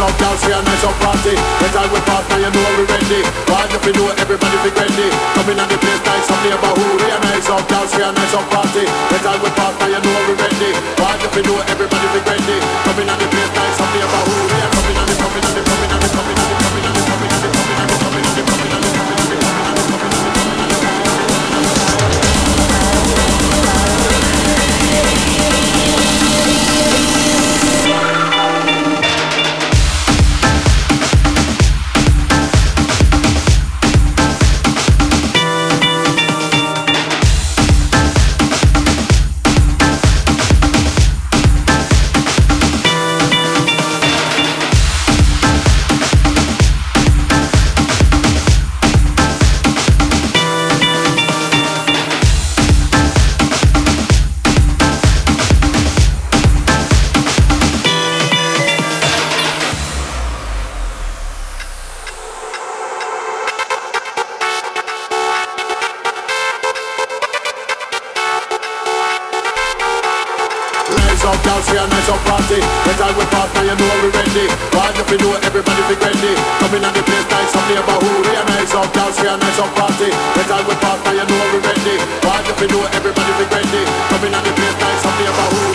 up girls, real nice up, party. The time we pass now you know we ready. Why if you know everybody be ready? Coming on the place nice up neighborhood. We a nice up dance, we a nice up party. The time we pass now you know we ready. Why if you know everybody be ready? out, girls, we are nice up party. When time we part, now you know we ready. Why if you know everybody be ready? Coming on the place, nice up neighborhood. We are nice up, girls, we are nice up party. When time we part, now you know we ready. Why if you know everybody be ready? Coming on the place, nice up here, neighborhood.